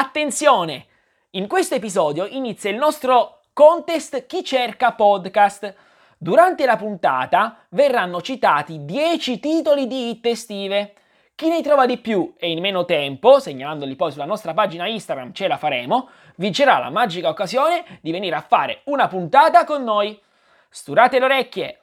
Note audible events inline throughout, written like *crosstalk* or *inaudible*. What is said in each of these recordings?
Attenzione! In questo episodio inizia il nostro contest Chi cerca podcast. Durante la puntata verranno citati 10 titoli di hit estive. Chi ne trova di più e in meno tempo, segnalandoli poi sulla nostra pagina Instagram ce la faremo, vincerà la magica occasione di venire a fare una puntata con noi. Sturate le orecchie!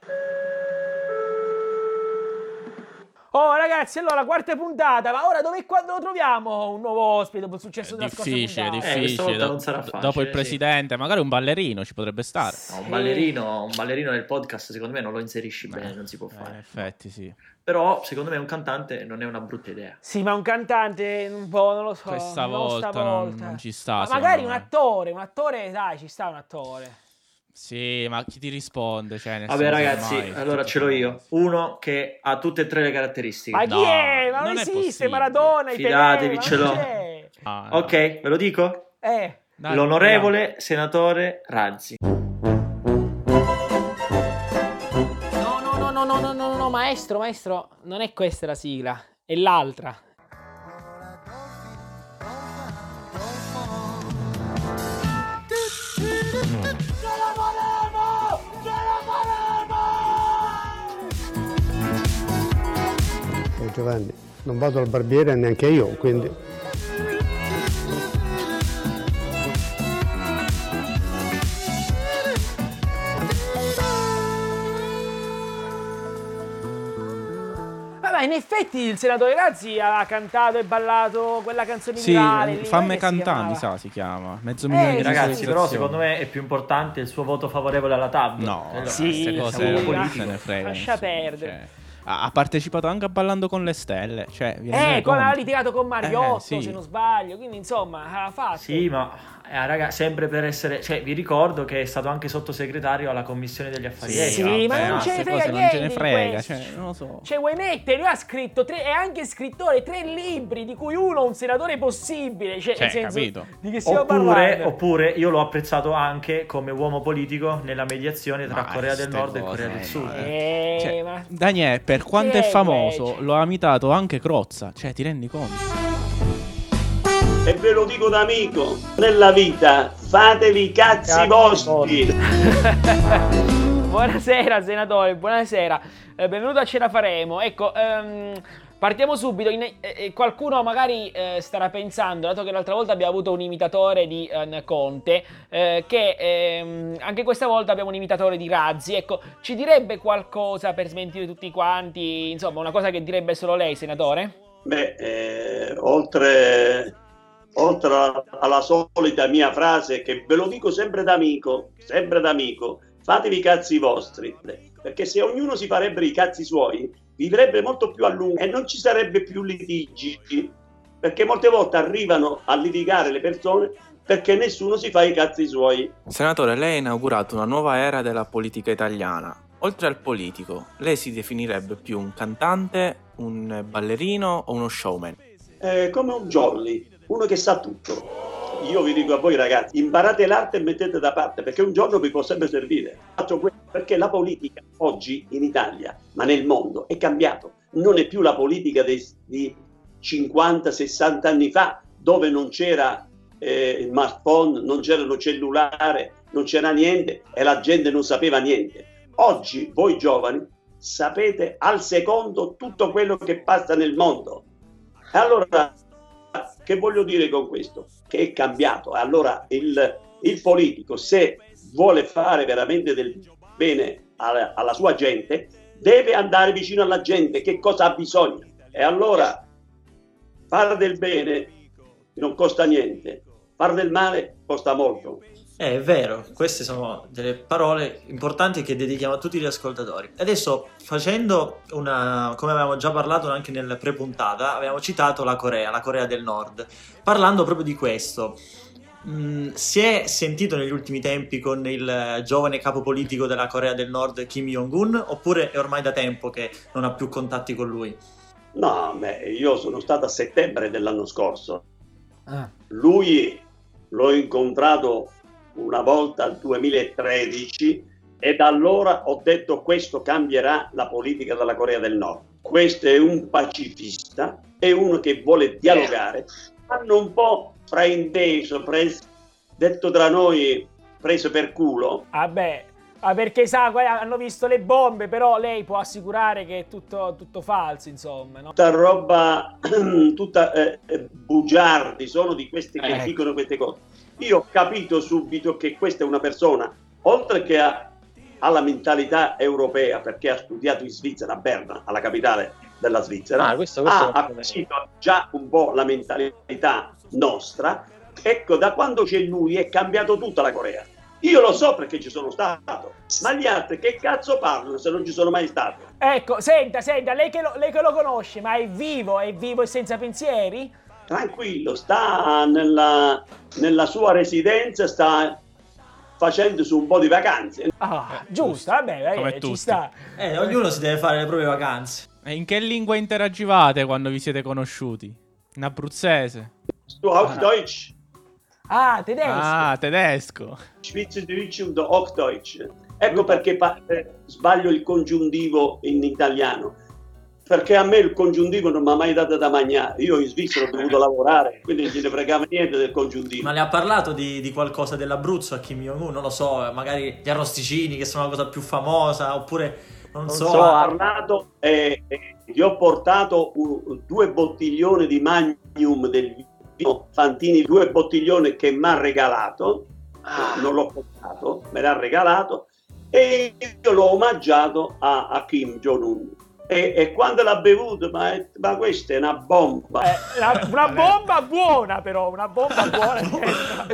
Oh ragazzi, allora quarta puntata, ma ora dove e quando lo troviamo? Un nuovo ospite dopo il successo della difficile, scorsa puntata? difficile. Eh, questa volta Do- non sarà facile, dopo il sì. presidente, magari un ballerino ci potrebbe stare. No, un, ballerino, un ballerino nel podcast secondo me non lo inserisci bene, Eh, non si può eh, in fare. effetti, sì. Però secondo me un cantante non è una brutta idea. Sì, ma un cantante un po', non lo so. Questa non volta non- non ci sta, Ma magari me. un attore, un attore, dai, ci sta un attore. Sì, ma chi ti risponde? Cioè, Vabbè, ragazzi, mai, allora ce l'ho io. Uno che ha tutte e tre le caratteristiche. Ma chi è? Ma non, esiste. Maradona. Fidatevi, ce l'ho. Ah, no. Ok, ve lo dico? Eh. Dai, L'onorevole andiamo. senatore Razzi. No, no, no, no, no, no, no, no, maestro, maestro, non è questa la sigla, è l'altra. Giovanni, non vado al barbiere neanche io, quindi... Vabbè, in effetti il senatore Razzi ha cantato e ballato quella canzone Sì, virale. Fammi come si cantare, mi sa, si chiama. Mezzo Eh, milione di sì, Ragazzi, sì, però secondo me è più importante il suo voto favorevole alla TAB. No, Quello- Sì, queste sì, cose sì, se ne frega. Lascia perdere. cioè. Ha, ha partecipato anche a Ballando con le Stelle. Cioè, Eh, aveva conto? litigato con Mariotto, Eh, sì. se non sbaglio, quindi insomma, ha fatto. Sì, ma eh, raga, sempre per essere... Cioè, vi ricordo che è stato anche sottosegretario alla Commissione degli Affari Sì, Sì, Esteri. ma vabbè, non ce ne queste frega cose non ce ne frega, cioè, non lo so. Cioè, vuoi mettere? Lui ha scritto tre, è anche scrittore, tre libri, di cui uno un senatore possibile. Cioè, Cioè, senso, capito. Di che stiamo Oppure, parlando? oppure io l'ho apprezzato anche come uomo politico nella mediazione tra Ma Corea del Nord e cose, Corea del eh, Sud. no, Eh, Cioè, ma... Daniele, per quanto è famoso, invece? lo ha imitato anche Crozza. Cioè, ti rendi conto? E ve lo dico da amico, nella vita fatevi i cazzi vostri. *laughs* buonasera, senatore, buonasera. Eh, benvenuto a Ce la faremo. Ecco, ehm, partiamo subito. In- eh, eh, qualcuno magari eh, starà pensando, dato che l'altra volta abbiamo avuto un imitatore di eh, Conte, eh, che ehm, anche questa volta abbiamo un imitatore di Razzi. Ecco, ci direbbe qualcosa per smentire tutti quanti? Insomma, una cosa che direbbe solo lei, senatore? Beh, eh, oltre, oltre alla, solita mia frase che ve lo dico sempre da amico, sempre da amico, fatevi i cazzi vostri, perché se ognuno si farebbe i cazzi suoi, vivrebbe molto più a lungo e non ci sarebbe più litigi, perché molte volte arrivano a litigare le persone perché nessuno si fa i cazzi suoi. Senatore, lei ha inaugurato una nuova era della politica italiana. Oltre al politico, lei si definirebbe più un cantante, un ballerino o uno showman? Eh, come un jolly, uno che sa tutto. Io vi dico a voi ragazzi, imparate l'arte e mettete da parte perché un giorno vi può sempre servire. Faccio questo perché la politica oggi in Italia, ma nel mondo, è cambiato. Non è più la politica dei- di 50-60 anni fa dove non c'era eh, smartphone, non c'erano cellulare, non c'era niente e la gente non sapeva niente. Oggi voi giovani sapete al secondo tutto quello che passa nel mondo. Allora, che voglio dire con questo? Che è cambiato. Allora, il, il politico, se vuole fare veramente del bene alla, alla sua gente, deve andare vicino alla gente, che cosa ha bisogno. E allora, fare del bene non costa niente, fare del male costa molto. Eh, è vero, queste sono delle parole importanti che dedichiamo a tutti gli ascoltatori. Adesso, facendo una, come avevamo già parlato anche nella pre-puntata, abbiamo citato la Corea, la Corea del Nord. Parlando proprio di questo, mh, si è sentito negli ultimi tempi con il giovane capo politico della Corea del Nord, Kim Jong-un, oppure è ormai da tempo che non ha più contatti con lui? No, beh, io sono stato a settembre dell'anno scorso. Ah. Lui l'ho incontrato una volta al 2013 e da allora ho detto questo cambierà la politica della Corea del Nord. Questo è un pacifista, è uno che vuole dialogare hanno un po' frainteso, preso, detto tra noi, preso per culo. Vabbè, ah, perché sa, hanno visto le bombe, però lei può assicurare che è tutto, tutto falso, insomma, no? Tutta roba, *clears throat* tutta eh, eh, bugiardi, sono di questi che Ecco. dicono queste cose. Io ho capito subito che questa è una persona, oltre che ha, ha la mentalità europea, perché ha studiato in Svizzera, a Berna, alla capitale della Svizzera, Ah, questo, questo ha acquisito già un po' la mentalità nostra. Ecco, da quando c'è lui è cambiato tutta la Corea. Io lo so perché ci sono stato, ma gli altri che cazzo parlano se non ci sono mai stato? Ecco, senta, senta, lei che, lo, lei che lo conosce, ma è vivo, è vivo e senza pensieri? Tranquillo, sta nella, nella sua residenza, sta facendo su un po' di vacanze. Ah, giusto, vabbè, eh, Come ci tutti. sta. Eh, ognuno si deve fare le proprie vacanze. E in che lingua interagivate quando vi siete conosciuti? In abruzzese? Du Hochdeutsch, Ah, tedesco. Ah, tedesco. Schweizerdeutsch und Hochdeutsch. Ecco perché pa- eh, sbaglio il congiuntivo in italiano. Perché a me il congiuntivo non mi ha mai dato da mangiare. Io in Svizzera ho dovuto lavorare, quindi non ce ne fregava niente del congiuntivo. Ma le ha parlato di, di qualcosa dell'Abruzzo a Kim Jong-un? Non lo so, magari gli arrosticini che sono la cosa più famosa, oppure non, Non so. so, ho parlato e e gli ho portato uh, due bottiglioni di Magnum del vino Fantini, due bottiglioni che mi ha regalato, Ah. non l'ho comprato, me l'ha regalato e io l'ho omaggiato a, a Kim Jong-un. E, e quando l'ha bevuto, ma, è- ma questa è una bomba. Eh, la- una bomba buona, però, una bomba *laughs* buona.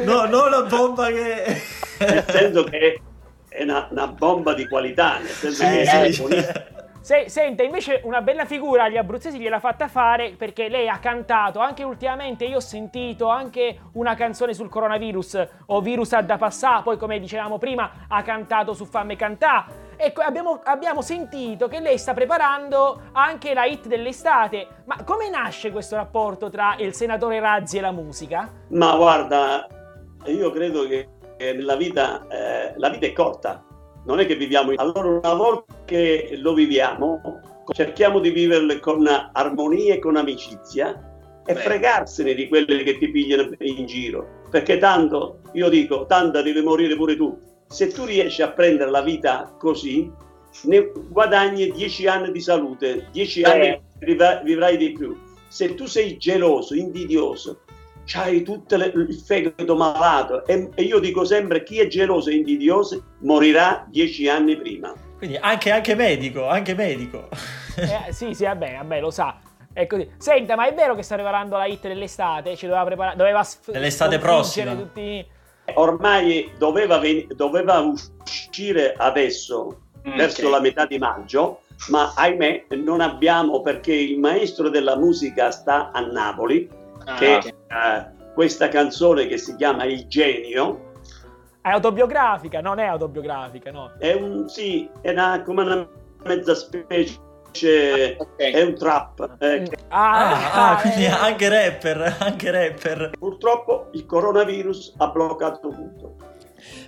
no, non la bomba che. nel senso che è una, una bomba di qualità, nel senso Sì, che sì. è buonissima. Se- senta, invece una bella figura agli abruzzesi gliel'ha fatta fare perché lei ha cantato, anche ultimamente io ho sentito anche una canzone sul coronavirus o virus a da passà, poi come dicevamo prima ha cantato su Famme Cantà. Ecco, abbiamo, abbiamo sentito che lei sta preparando anche la hit dell'estate, ma come nasce questo rapporto tra il senatore Razzi e la musica? Ma guarda, io credo che nella vita, eh, la vita è corta, non è che viviamo. Allora, una volta che lo viviamo, cerchiamo di viverlo con armonia e con amicizia e fregarsene di quelle che ti pigliano in giro. Perché tanto, io dico, tanto devi morire pure tu. Se tu riesci a prendere la vita così, ne guadagni 10 anni di salute, 10 anni vivrai, vivrai di più. Se tu sei geloso, invidioso, c'hai tutto le- il fegato malato e, e io dico sempre chi è geloso e invidioso morirà 10 anni prima. Quindi anche, anche medico, anche medico. Eh, *laughs* sì, sì, vabbè, vabbè, lo sa. È così. Senta, ma è vero che sta preparando la hit dell'estate? Ci doveva preparare, doveva sf- prossima. Tutti... Ormai doveva, ven- doveva uscire adesso, Mm, verso ok. la metà di maggio, ma ahimè non abbiamo perché il maestro della musica sta a Napoli, Ah, che ok. eh, questa canzone che si chiama Il genio È autobiografica, non è autobiografica, no. è un sì, è una, come una mezza specie, Ok. è un trap. eh, che Ah, ah, quindi eh, anche rapper, *laughs* anche rapper. purtroppo il coronavirus ha bloccato tutto.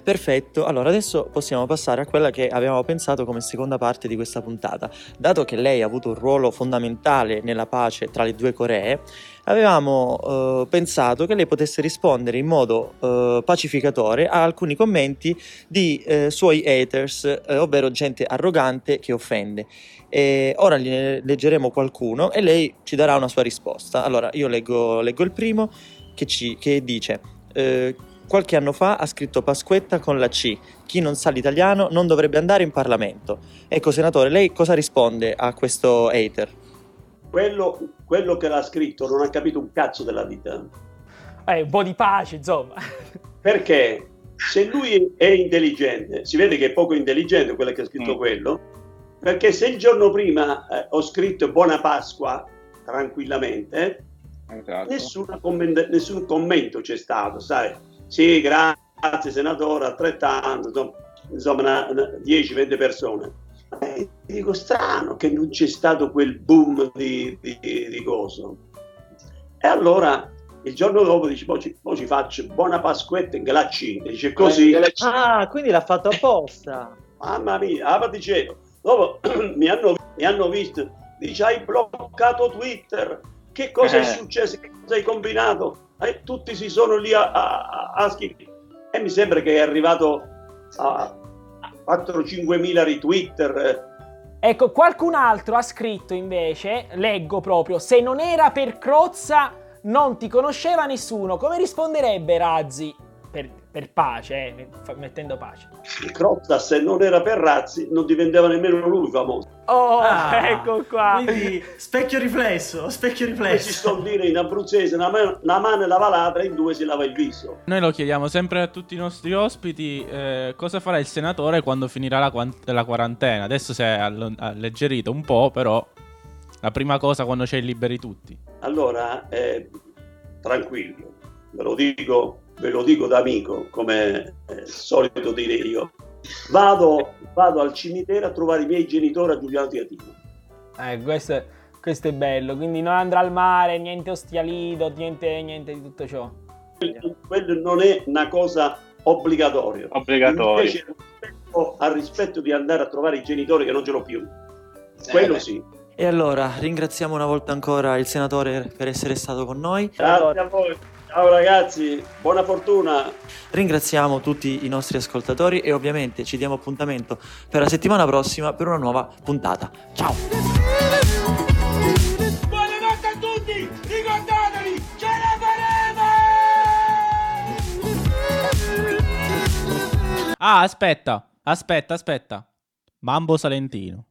Perfetto, allora adesso possiamo passare a quella che avevamo pensato come seconda parte di questa puntata. Dato che lei ha avuto un ruolo fondamentale nella pace tra le due Coree, avevamo eh, pensato che lei potesse rispondere in modo eh, pacificatore a alcuni commenti di eh, suoi haters, eh, ovvero gente arrogante che offende. E ora gliene leggeremo qualcuno e lei ci darà una sua risposta. Allora, io leggo, leggo il primo che, ci, che dice... Qualche anno fa ha scritto Pasquetta con la C. Chi non sa l'italiano non dovrebbe andare in Parlamento. Ecco, senatore, lei cosa risponde a questo hater? Quello, quello che l'ha scritto non ha capito un cazzo della vita. Eh, un po' di pace, insomma. Perché se lui è intelligente, si vede che è poco intelligente quello che ha scritto Mm. quello, perché se il giorno prima eh, ho scritto Buona Pasqua tranquillamente, Esatto. nessuna commenta- nessun commento c'è stato, sai? Sì, grazie senatore, altrettanto, insomma, insomma una- una 10-20 persone. Eh, dico strano che non c'è stato quel boom di, di, di coso. E allora il giorno dopo dice, poi ci, mo ci faccio buona Pasquetta in Galacci, dice così, Eh, Ah, quindi l'ha fatto apposta. mamma mia, ah, ma dicevo, dopo *clears throat* mi hanno, mi hanno visto, dice hai bloccato Twitter, che cosa Eh. è successo, che cosa hai combinato? E tutti si sono lì a, a, a scrivere. E mi sembra che è arrivato a 4-5 mila retweeter. eh, Ecco, qualcun altro ha scritto invece, leggo proprio, se non era per Crozza non ti conosceva nessuno. Come risponderebbe Razzi? Per, per pace, eh, mettendo pace. Crozza, se non era per Razzi, non diventava nemmeno lui famoso. Oh, Ah, ecco qua. Quindi specchio riflesso, specchio Come si riflesso. suol dire in abruzzese, una, una mano lava l'altra, in due si lava il viso. Noi lo chiediamo sempre a tutti i nostri ospiti eh, cosa farà il senatore quando finirà la, quan- la quarantena. Adesso si è all- alleggerito un po', però la prima cosa quando c'è liberi tutti. Allora, eh, tranquillo, ve lo dico, ve lo dico da amico, come è solito dire io. Vado, vado al cimitero a trovare i miei genitori a Giuliano Teatino. Eh, questo, è- questo è bello, quindi non andrà al mare, niente ostialido, niente, niente di tutto ciò. Quello, quello non è una cosa obbligatoria. Obbligatorio. Invece rispetto, al rispetto di andare a trovare i genitori che non ce l'ho più. Quello beh. sì. E allora ringraziamo una volta ancora il senatore per essere stato con noi. Grazie a voi. Ciao ragazzi, buona fortuna. Ringraziamo tutti i nostri ascoltatori e ovviamente ci diamo appuntamento per la settimana prossima per una nuova puntata. Ciao! Buonanotte a tutti! Ricordatevi, ce la faremo! Ah, aspetta, aspetta, aspetta. Mambo Salentino.